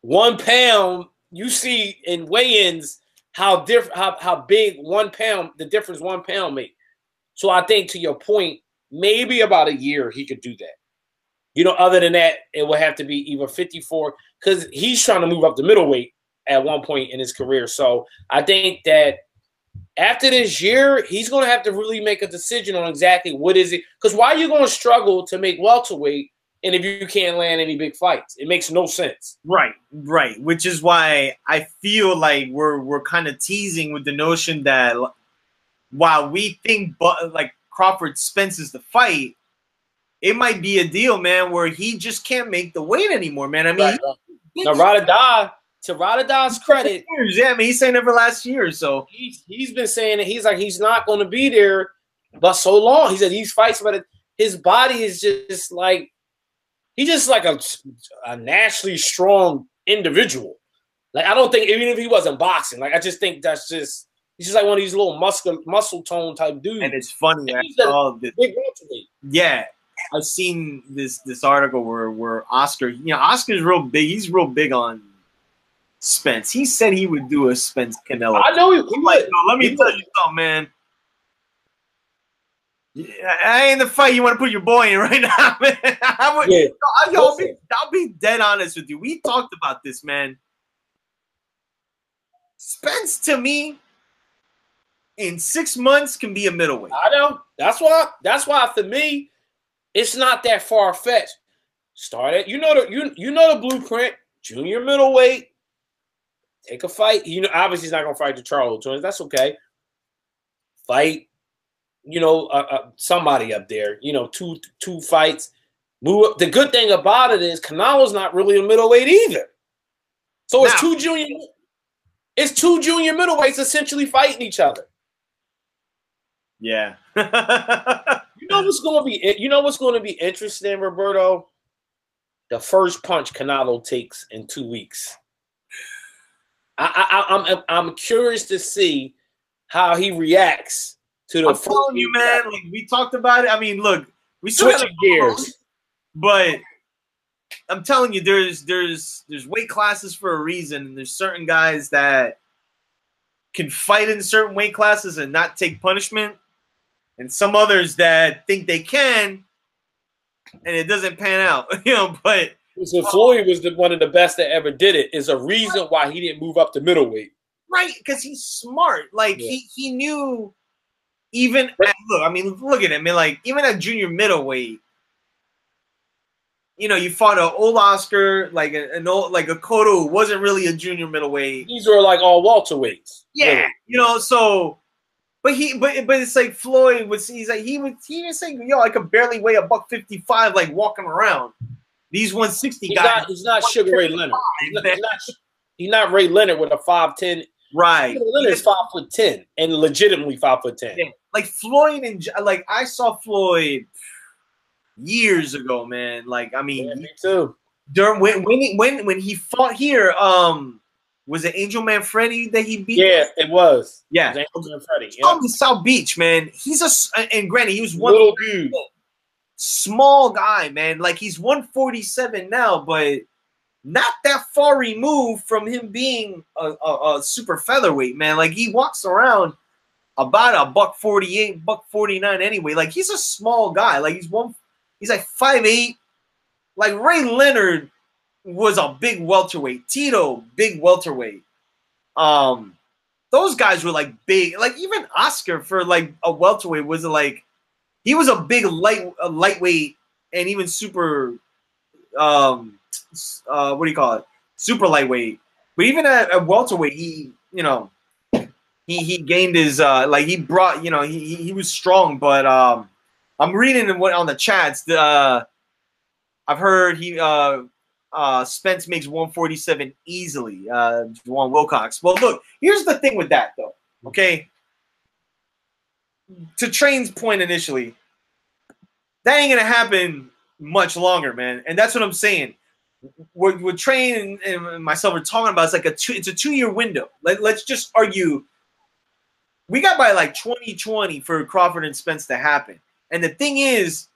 one pound, you see in weigh-ins how different, how, how big one pound, the difference one pound make. So I think to your point, maybe about a year he could do that. You know, other than that, it would have to be either 54 because he's trying to move up the middleweight at one point in his career. So I think that after this year, he's going to have to really make a decision on exactly what is it. Because why are you going to struggle to make welterweight, and if you can't land any big fights, it makes no sense. Right, right. Which is why I feel like we're we're kind of teasing with the notion that while we think but like Crawford Spence is the fight, it might be a deal, man, where he just can't make the weight anymore, man. I mean, Right. he- Now, Radada, to Radada's credit, yeah, I mean, he's saying it for last year, so he's, he's been saying that he's like he's not going to be there, but so long. He said he's fights, but his body is just like he's just like a, a naturally strong individual. Like I don't think even if he wasn't boxing, like I just think that's just he's just like one of these little muscle muscle tone type dudes. and it's funny. I He's a- oh, saw this, yeah, I've seen this this article where where Oscar, you know, Oscar's real big. He's real big on Spence. He said he would do a Spence Canelo. I know he, like, would. no, let me He tell would. you something, man. Yeah, I ain't the fight you want to put your boy in right <laughs> now, man. I would, Yeah. I'll, I'll be, I'll be dead honest with you. We talked about this, man. Spence to me in six months can be a middleweight. I know. That's why. That's why for me, it's not that far fetched. Start it. You know the you you know the blueprint. Junior middleweight. Take a fight. You know, obviously he's not gonna fight the Charlo twins. That's okay. Fight. You know, uh, uh, somebody up there. You know, two two fights. Move up. The good thing about it is Canelo's not really a middleweight either. So it's Now- two junior. It's two junior middleweights essentially fighting each other. Yeah. <laughs> You know what's going to be? You know what's going to be interesting, Roberto? The first punch Canelo takes in two weeks. I, I, I'm I'm curious to see how he reacts to the. I'm telling you, man. Like we talked about it. I mean, look, we Switching gears. but I'm telling you, there's there's there's weight classes for a reason, and there's certain guys that can fight in certain weight classes and not take punishment, and some others that think they can, and it doesn't pan out, <laughs> you know. But So Floyd was the, one of the best that ever did it. Is a reason why he didn't move up to middleweight. right because he's smart. Like Yeah. he he knew even at, look. I mean, look at him. I mean, like even at junior middleweight, you know, you fought a old Oscar, like a, an old like a Cotto who wasn't really a junior middleweight. These are like all welterweights. Yeah, really. you know, so. But he, but but it's like Floyd was. He's like he was. He was saying, "Yo, I could barely weigh a buck fifty five, like walking around." These one sixty He's guys, not. He's not Sugar Ray Leonard. He's not, he's not, he's not Ray Leonard with a five ten. right? Sugar Leonard is five foot ten and legitimately five foot ten. Yeah. like Floyd and like I saw Floyd years ago, man. Like I mean, Yeah, me too. during when when he, when when he fought here, um, was it Angel Manfredy that he beat? Yeah, it was. yeah. It was Angel Freddie. From Yeah. the South Beach, man. He's a and granted he was one Little dude. Small guy, man. Like he's 147 now, but not that far removed from him being a, a, a super featherweight, man. Like he walks around about a buck 48, buck 49 anyway. Like he's a small guy. Like he's one he's like five eight. Like Ray Leonard was a big welterweight. Tito, big welterweight. Um those guys were like big. Like even Oscar for like a welterweight was like he was a big light a lightweight and even super um uh what do you call it? Super lightweight. But even at, at welterweight he you know he he gained his uh like he brought you know he he, was strong. But um i'm reading what on the chats the uh i've heard he uh uh spence makes 147 easily uh wilcox. Well look here's the thing with that though okay to train's point initially, that ain't gonna happen much longer, man. And that's what I'm saying. What, what Train and, myself are talking about is like a two. It's a two year window. Let, let's just argue. We got by like 2020 for Crawford and Spence to happen. And the thing is,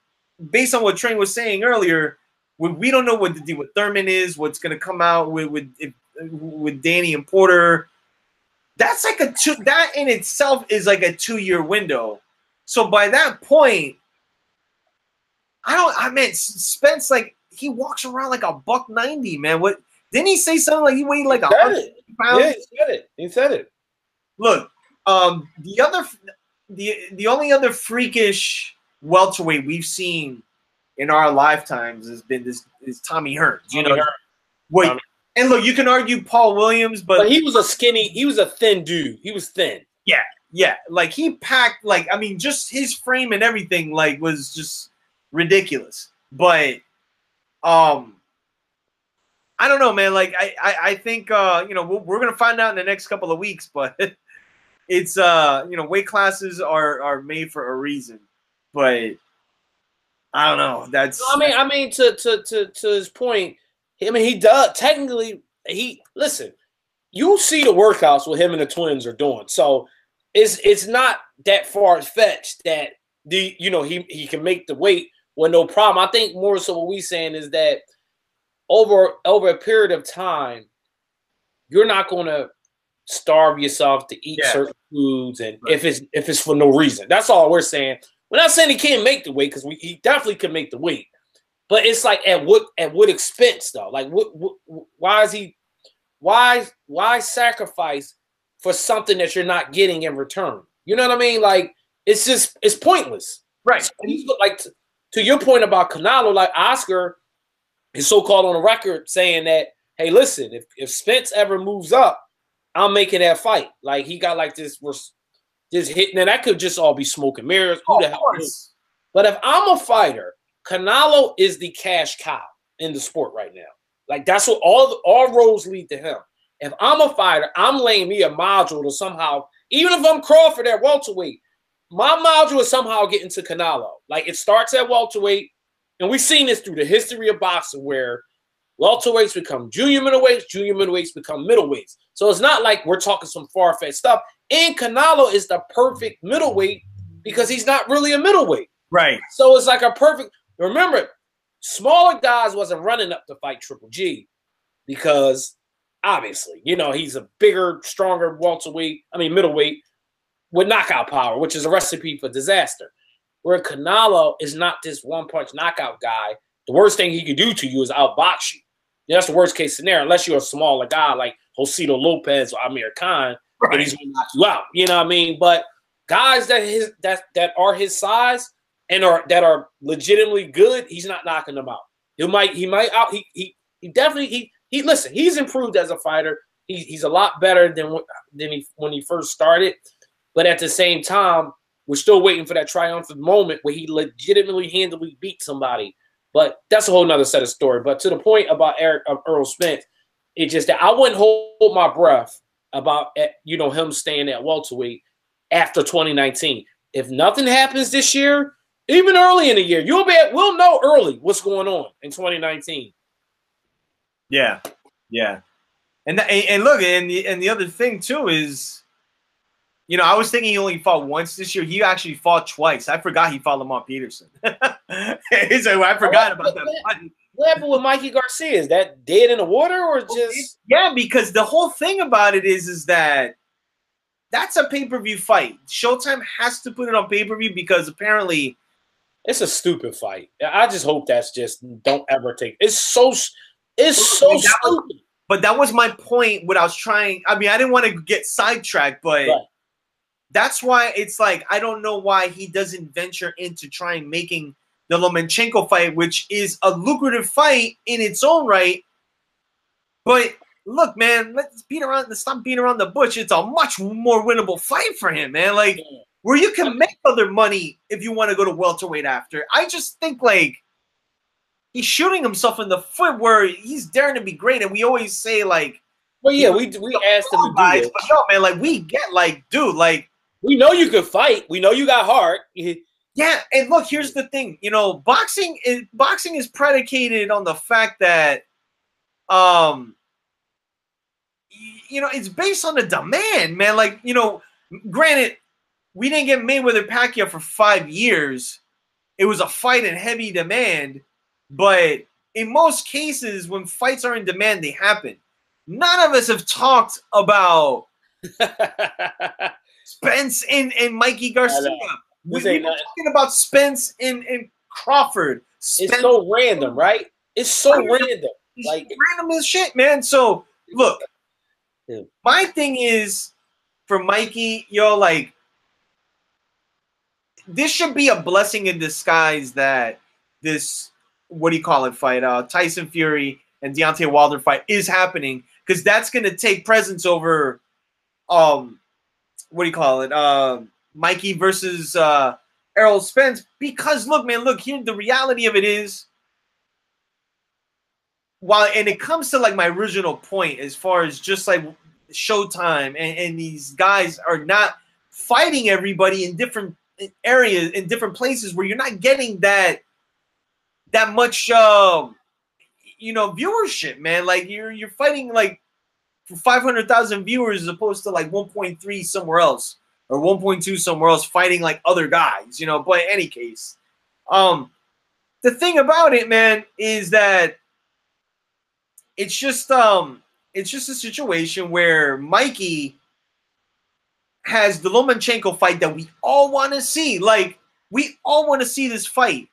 based on what Train was saying earlier, we, we don't know what the deal with Thurman is. What's gonna come out with with with Danny and Porter that's like a two that in itself is like a two year window so by that point i don't i mean spence like he walks around like a buck 90 man what didn't he say something like he weighed like a hundred it. pounds Yeah, he said it. He said it. look um the other the the only other freakish welterweight we've seen in our lifetimes has been this is tommy hearns you know Tommy Hearns. wait Tommy- and look you can argue paul williams but But he was a skinny. He was a thin dude. He was thin. Yeah, yeah. like he packed like I mean just his frame and everything like was just ridiculous. But um I don't know, man. Like I I, I think uh you know we're, we're gonna find out in the next couple of weeks, but <laughs> it's uh you know weight classes are are made for a reason. But I don't know. That's I mean, I mean, to to to to his point, I mean, he does technically. He listen. You see the workouts what him and the twins are doing, so it's it's not that far fetched that the you know he he can make the weight with no problem. I think more so what we're saying is that over over a period of time, you're not going to starve yourself to eat Yeah. certain foods, and Right. if it's if it's for no reason, that's all we're saying. We're not saying he can't make the weight because he definitely can make the weight, but it's like at what at what expense though? Like what, what why is he why why sacrifice for something that you're not getting in return? You know what I mean? Like it's just it's pointless. right. So he's like to, to your point about Canelo, like Oscar is so called on the record saying that, hey, listen, if, if Spence ever moves up, I'm making that fight. Like he got like this was this hit. Now that could just all be smoke and mirrors. Who Oh, the hell. But if I'm a fighter, Canelo is the cash cow in the sport right now. Like that's what all all roads lead to him. If I'm a fighter, I'm laying me a module to somehow, even if I'm Crawford at welterweight, my module is somehow getting to Canelo. Like it starts at welterweight, and we've seen this through the history of boxing where welterweights become junior middleweights, junior middleweights become middleweights. So it's not like we're talking some far fetched stuff. And Canelo is the perfect middleweight because he's not really a middleweight. Right. So it's like a perfect. Remember, smaller guys wasn't running up to fight Triple G because obviously, you know, he's a bigger, stronger welterweight. I mean, middleweight with knockout power, which is a recipe for disaster. Where Canelo is not this one punch knockout guy. The worst thing he could do to you is outbox you. That's the worst case scenario, unless you're a smaller guy like Josesito Lopez or Amir Khan, Right. and he's gonna knock you out. You know what I mean? But guys that his that that are his size and are that are legitimately good, he's not knocking them out. He might he might out he he, he definitely he he listen, he's improved as a fighter. He, he's a lot better than than he when he first started. But at the same time, we're still waiting for that triumphant moment where he legitimately handily beat somebody. But that's a whole nother set of story. But to the point about Eric um, Errol Spence, it's just that I wouldn't hold my breath about eh, you know him staying at welterweight after 2019. If nothing happens this year, even early in the year, you'll be we'll know early what's going on in 2019. Yeah, yeah, and and, look, and the, and the other thing too is, you know, I was thinking he only fought once this year. He actually fought twice. I forgot he fought Lamont Peterson. <laughs> so I forgot about that. What happened with Mikey Garcia? Is that dead in the water or just Yeah, because the whole thing about it is, is that that's a pay per view fight. Showtime has to put it on pay per view because apparently, it's a stupid fight? I just hope that's just don't ever take. It's so it's so was- stupid. but that was my point. What I was trying. I mean, I didn't want to get sidetracked, but. Right. That's why it's like I don't know why he doesn't venture into trying making the Lomachenko fight, which is a lucrative fight in its own right. But look, man, let's beat around. Let's stop beating around the bush. It's a much more winnable fight for him, man. Like where you can make other money if you want to go to welterweight after. I just think like he's shooting himself in the foot where he's daring to be great, and we always say like, Well, yeah, we we asked him to do this. but yo, man, like we get like, dude, like. We know you can fight. We know you got heart. <laughs> Yeah, and look, here's the thing. You know, boxing is boxing is predicated on the fact that, um, you know, it's based on the demand, man. Like, you know, granted, we didn't get Mayweather Pacquiao for five years. It was a fight in heavy demand, but in most cases, when fights are in demand, they happen. None of us have talked about <laughs> Spence and, and Mikey Garcia. We, we were talking about Spence and, and Crawford. it's so random, right? It's so Random. like- random as shit, man. So look, Yeah. my thing is for Mikey, yo, like this should be a blessing in disguise that this what do you call it fight, uh Tyson Fury and Deontay Wilder fight is happening because that's gonna take presence over um what do you call it? Um Mikey versus uh Errol Spence. Because look, man, look here, the reality of it is while and it comes to like my original point as far as just like Showtime and, and these guys are not fighting everybody in different areas in different places where you're not getting that that much um you know viewership man. Like you're you're fighting like for 500,000 viewers as opposed to like 1.3 somewhere else or 1.2 somewhere else fighting like other guys you know? But in any case um the thing about it man is that it's just um it's just a situation where Mikey has the Lomachenko fight that we all want to see. Like we all want to see this fight.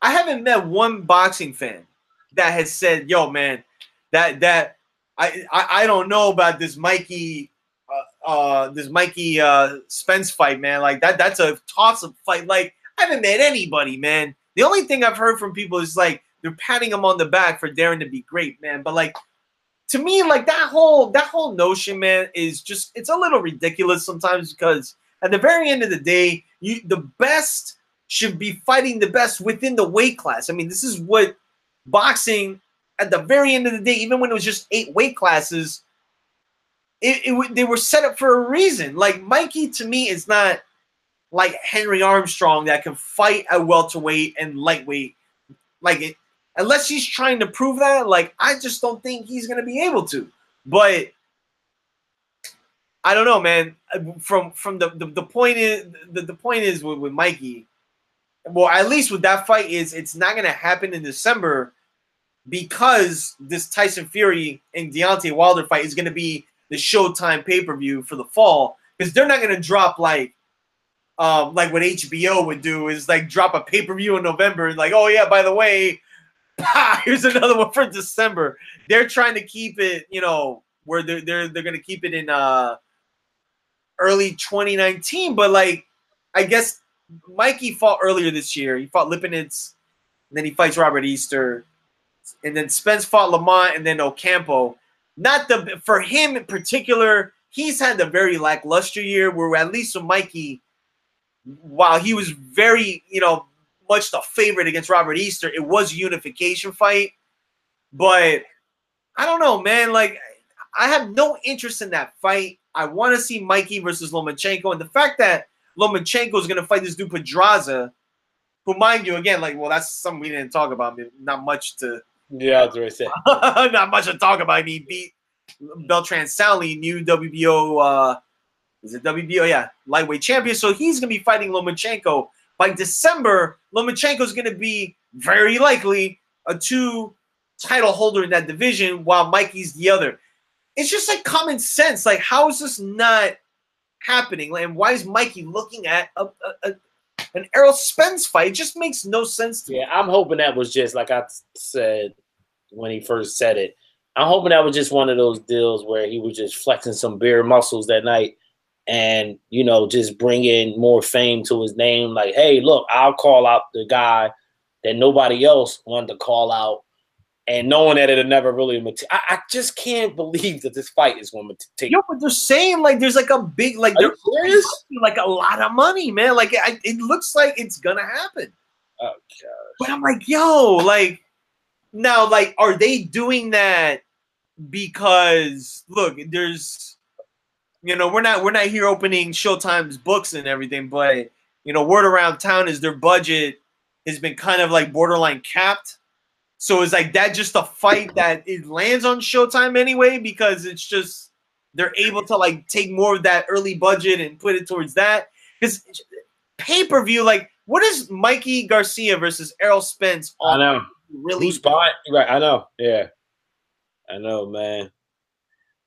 I haven't met one boxing fan that has said, "Yo, man, that that I I, I don't know about this Mikey." Uh, uh, this Mikey uh, Spence fight, man, like that. That's a toss-up fight. Like I haven't met anybody, man. The only thing I've heard from people is like they're patting him on the back for daring to be great, man. But like to me, like that whole that whole notion, man, is just it's a little ridiculous sometimes because at the very end of the day, you the best should be fighting the best within the weight class. I mean, this is what boxing at the very end of the day, even when it was just eight weight classes, it, it they were set up for a reason. Like Mikey to me is not like Henry Armstrong that can fight at welterweight and lightweight. Like it, unless he's trying to prove that, like I just don't think he's gonna be able to. But I don't know, man. From from the the, the point is the, the point is with, with Mikey. Well, at least with that fight is it's not gonna happen in December because this Tyson Fury and Deontay Wilder fight is gonna be the Showtime pay per view for the fall because they're not gonna drop like um like what HBO would do is like drop a pay per view in November and like oh yeah by the way <laughs> here's another one for December. They're trying to keep it, you know, where they're they're they're gonna keep it in uh early 2019, but like I guess Mikey fought earlier this year. He fought Lipinets, and then he fights Robert Easter, and then Spence fought Lamont, and then Ocampo. Not the for him in particular. He's had a very lackluster year. Where at least with Mikey, while he was very you know much the favorite against Robert Easter, it was a unification fight. But I don't know, man. Like I have no interest in that fight. I want to see Mikey versus Lomachenko, and the fact that Lomachenko is going to fight this dude Pedraza, who, mind you, again, like, well, that's something we didn't talk about. Not much to, Yeah, that's what I said. <laughs> not much to talk about. I mean, beat Beltran Soundly, new WBO, uh, is it WBO? Yeah, lightweight champion. So he's going to be fighting Lomachenko. By December, Lomachenko is going to be very likely a two title holder in that division, while Mikey's the other. It's just like common sense. Like, how is this not happening? And why is Mikey looking at a, a, a an Errol Spence fight? It just makes no sense to me. Yeah, I'm hoping that was just like I said when he first said it. I'm hoping that was just one of those deals where he was just flexing some bare muscles that night and, you know, just bringing more fame to his name. Like, hey, look, I'll call out the guy that nobody else wanted to call out. And knowing that it'll never really mat- I, I just can't believe that this fight is going to take. Yo, but they're saying like there's like a big like Are you like a lot of money, man. Like I, it looks like it's gonna happen. Oh, God. But I'm like, yo, like now, like, are they doing that because look, there's you know, we're not we're not here opening Showtime's books and everything, but you know, word around town is their budget has been kind of like borderline capped. So is like that just a fight that it lands on Showtime anyway because it's just they're able to like take more of that early budget and put it towards that because pay per view like what is Mikey Garcia versus Errol Spence I know. really Who's buying? Right, I know. Yeah, I know, man.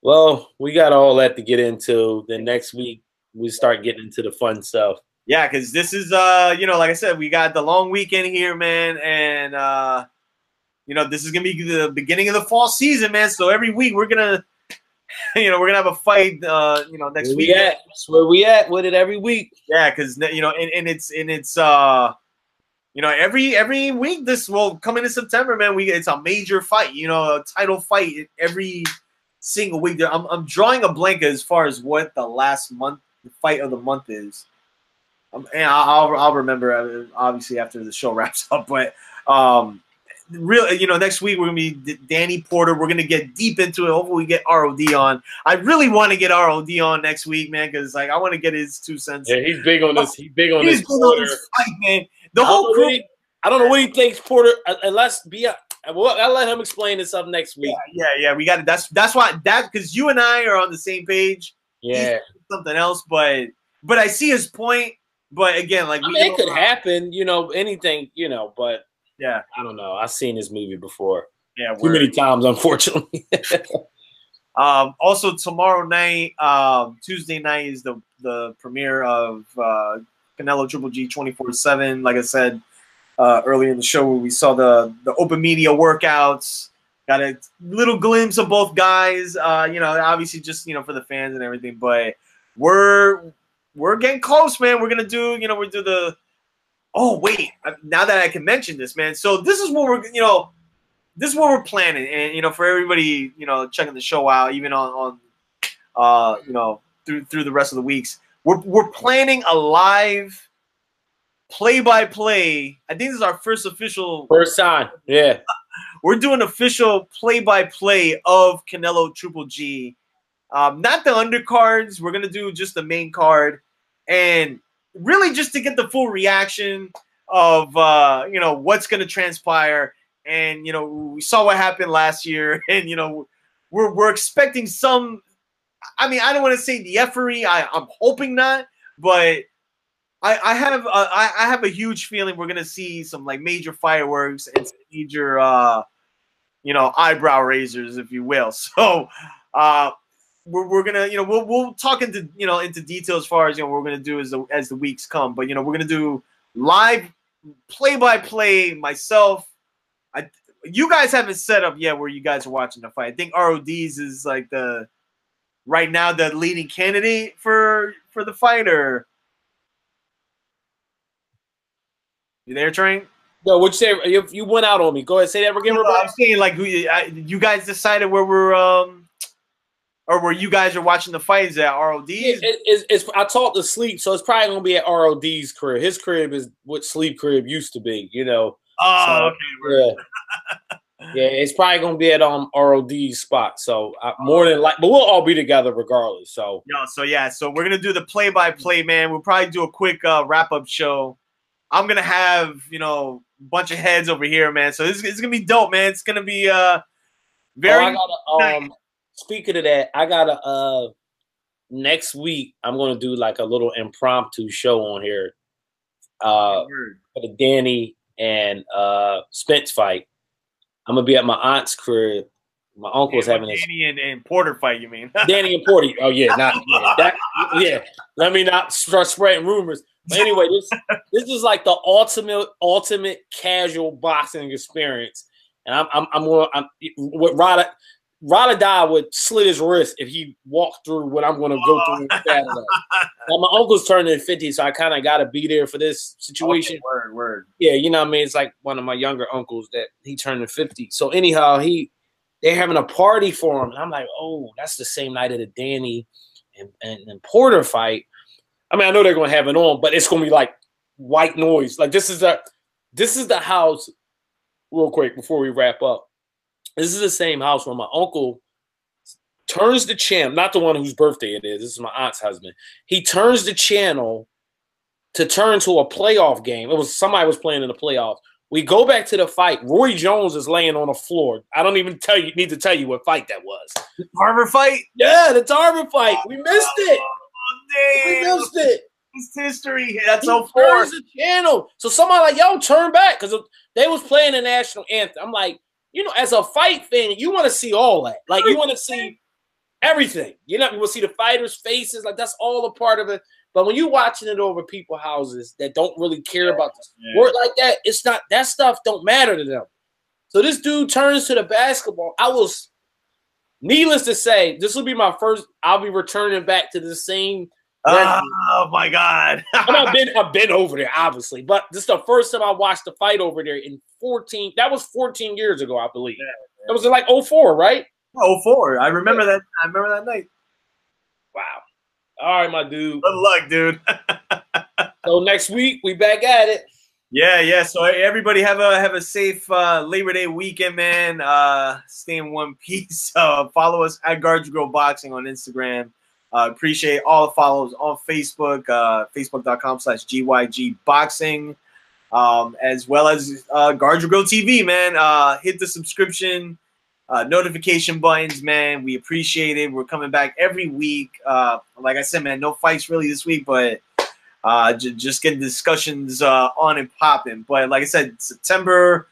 Well, we got all that to get into. Then next week we start getting into the fun stuff. Yeah, because this is uh, you know, like I said, we got the long weekend here, man, and uh, you know, this is gonna be the beginning of the fall season, man. So every week we're gonna, <laughs> you know, we're gonna have a fight, uh, you know, next Where week. we at? That's where we at with it every week. Yeah, because you know, and, and it's and it's uh, you know, every every week this will come into September, man. We it's a major fight, you know, a title fight every single week. There, I'm I'm drawing a blank as far as what the last month the fight of the month is. Um, and I'll I'll remember uh, obviously after the show <laughs> wraps up, but um, real you know next week we're gonna be Danny Porter. We're gonna get deep into it. Hopefully we get ROD on. I really want to get ROD on next week, man, because like I want to get his two cents. Yeah, he's big on this. He's big on He's this. been on this fight, man. The I whole know crew. he- I don't know what he thinks, Porter. uh, Unless be, well, I'll let him explain this up next week. Yeah, yeah, yeah. We got it. That's that's why that because you and I are on the same page. Yeah, Something else, but but I see his point. But again, like I mean, it could happen. You know, anything. You know, but Yeah, I don't know. I've seen this movie before yeah. too many times, unfortunately. <laughs> Um, also tomorrow night, um, Tuesday night is the the premiere of uh, Canelo Triple G twenty four seven. Like I said uh, earlier in the show, where we saw the the open media workouts. Got a little glimpse of both guys. Uh, you know, obviously just you know for the fans and everything. But we're we're getting close, man. We're gonna do you know we do the. Oh wait! Now that I can mention this, man. So this is what we're you know this is what we're planning, and you know, for everybody, you know, checking the show out, even on on, uh, you know, through through the rest of the weeks, we're we're planning a live play by play. I think this is our first official. First time. Yeah. We're doing official play by play of Canelo Triple G, um, not the undercards. We're gonna do just the main card, and really just to get the full reaction of uh, you know what's gonna transpire and you know we saw what happened last year <laughs> and you know we're, we're expecting some i mean i don't want to say the effery I, i'm hoping not but i i have I, have a huge feeling we're gonna see some like major fireworks and major uh you know eyebrow raisers if you will. <laughs> So uh we're, we're gonna you know we'll, we'll talk into you know into detail as far as you know what we're gonna do as the as the weeks come. But you know we're gonna do live play by play myself. I you guys haven't set up yet where you guys are watching the fight. I think RODs is like the right now the leading candidate for for the fight, or you there, Train? No, what you say? You, you went out on me. Go ahead, say that again, No, Roberto. I'm saying like who you I- you guys decided where we're um or where you guys are watching the fights at RODs. Yeah, it, it's, it's, I talked to sleep, so it's probably gonna be at ROD's crib. His crib is what sleep crib used to be, you know. oh, so- okay. Yeah, <laughs> yeah, it's probably gonna be at um ROD's spot. So uh, more than like, but we'll all be together regardless. So Yo, so yeah, so we're gonna do the play by play, man. We'll probably do a quick uh, wrap up show. I'm gonna have you know a bunch of heads over here, man. So this, it's gonna be dope, man. It's gonna be uh very Oh, I gotta um speaking of that, I gotta uh next week I'm gonna do like a little impromptu show on here uh for the Danny and uh Spence fight. I'm gonna be at my aunt's crib. My uncle's Yeah, having his Danny and, and Porter fight. You mean? <laughs> Danny and Porty. Oh yeah, not <laughs> yeah, that, yeah. Let me not start spreading rumors. But anyway, this <laughs> this is like the ultimate ultimate casual boxing experience, and I'm I'm I'm, gonna, I'm what Rada Rada Die would slit his wrist if he walked through what I'm going to go through Saturday. Now, my uncle's turning 50, so I kind of got to be there for this situation. Okay, word, word. Yeah, you know what I mean? It's like one of my younger uncles that he turned 50. So anyhow, he they're having a party for him. And I'm like, oh, that's the same night of the Danny and, and, and Porter fight. I mean, I know they're gonna have it on, but it's gonna be like white noise. Like this is the this is the house, real quick before we wrap up. This is the same house where my uncle turns the channel, not the one whose birthday it is. This is my aunt's husband. He turns the channel to turn to a playoff game. It was somebody was playing in the playoffs. We go back to the fight. Roy Jones is laying on the floor. I don't even tell you need to tell you what fight that was. Tarver fight. Yeah, the Tarver fight. We missed it. Oh, We missed it. It's history. That's so far. the channel. So somebody like, yo, turn back because they was playing the national anthem. I'm like, you know, as a fight fan, you want to see all that. Like you want to see everything. You know, you want to see the fighters' faces. Like that's all a part of it. But when you're watching it over people houses that don't really care about the Yeah. sport like that, it's not that stuff don't matter to them. So this dude turns to the basketball. I was needless to say, this will be my first. I'll be returning back to the same Oh my god. <laughs> I've been I've been over there, obviously, but this is the first time I watched the fight over there in 14. That was 14 years ago, I believe. It was in like 04, right? oh four. I remember that. I remember that night. All right, my dude. Good luck, dude. <laughs> So next week we back at it. Yeah, yeah. So everybody have a have a safe uh, Labor Day weekend, man. Uh, stay in one <laughs> piece. Uh, follow us at Guards Girl Boxing on Instagram. Uh, appreciate all the follows on Facebook, uh, facebook.com slash GYG Boxing, um, as well as uh, Guards Girl TV, man. Uh, hit the subscription uh, notification buttons, man. We appreciate it. We're coming back every week. Uh, like I said, man, no fights really this week, but uh, j- just getting discussions uh, on and popping. But like I said, September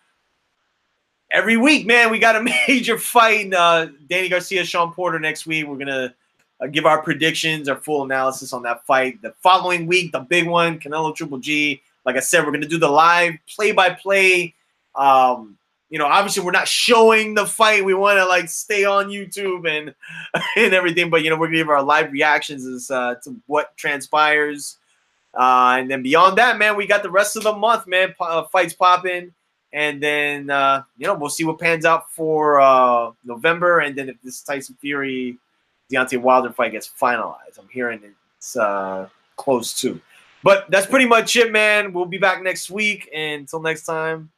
every week, man, we got a <laughs> major fight. Uh, Danny Garcia, Shawn Porter next week. We're gonna uh, give our predictions, our full analysis on that fight. The following week, the big one, Canelo Triple G. Like I said, we're gonna do the live play by play. Um, you know, obviously we're not showing the fight. We want to like stay on YouTube and <laughs> and everything, but you know, we're gonna give our live reactions as uh, to what transpires. Uh, and then beyond that, man, we got the rest of the month, man. po- Uh, fights popping, and then uh, you know we'll see what pans out for uh, November, and then if this Tyson Fury Deontay Wilder fight gets finalized, I'm hearing it's uh, close too. But that's pretty much it, man. We'll be back next week, until next time,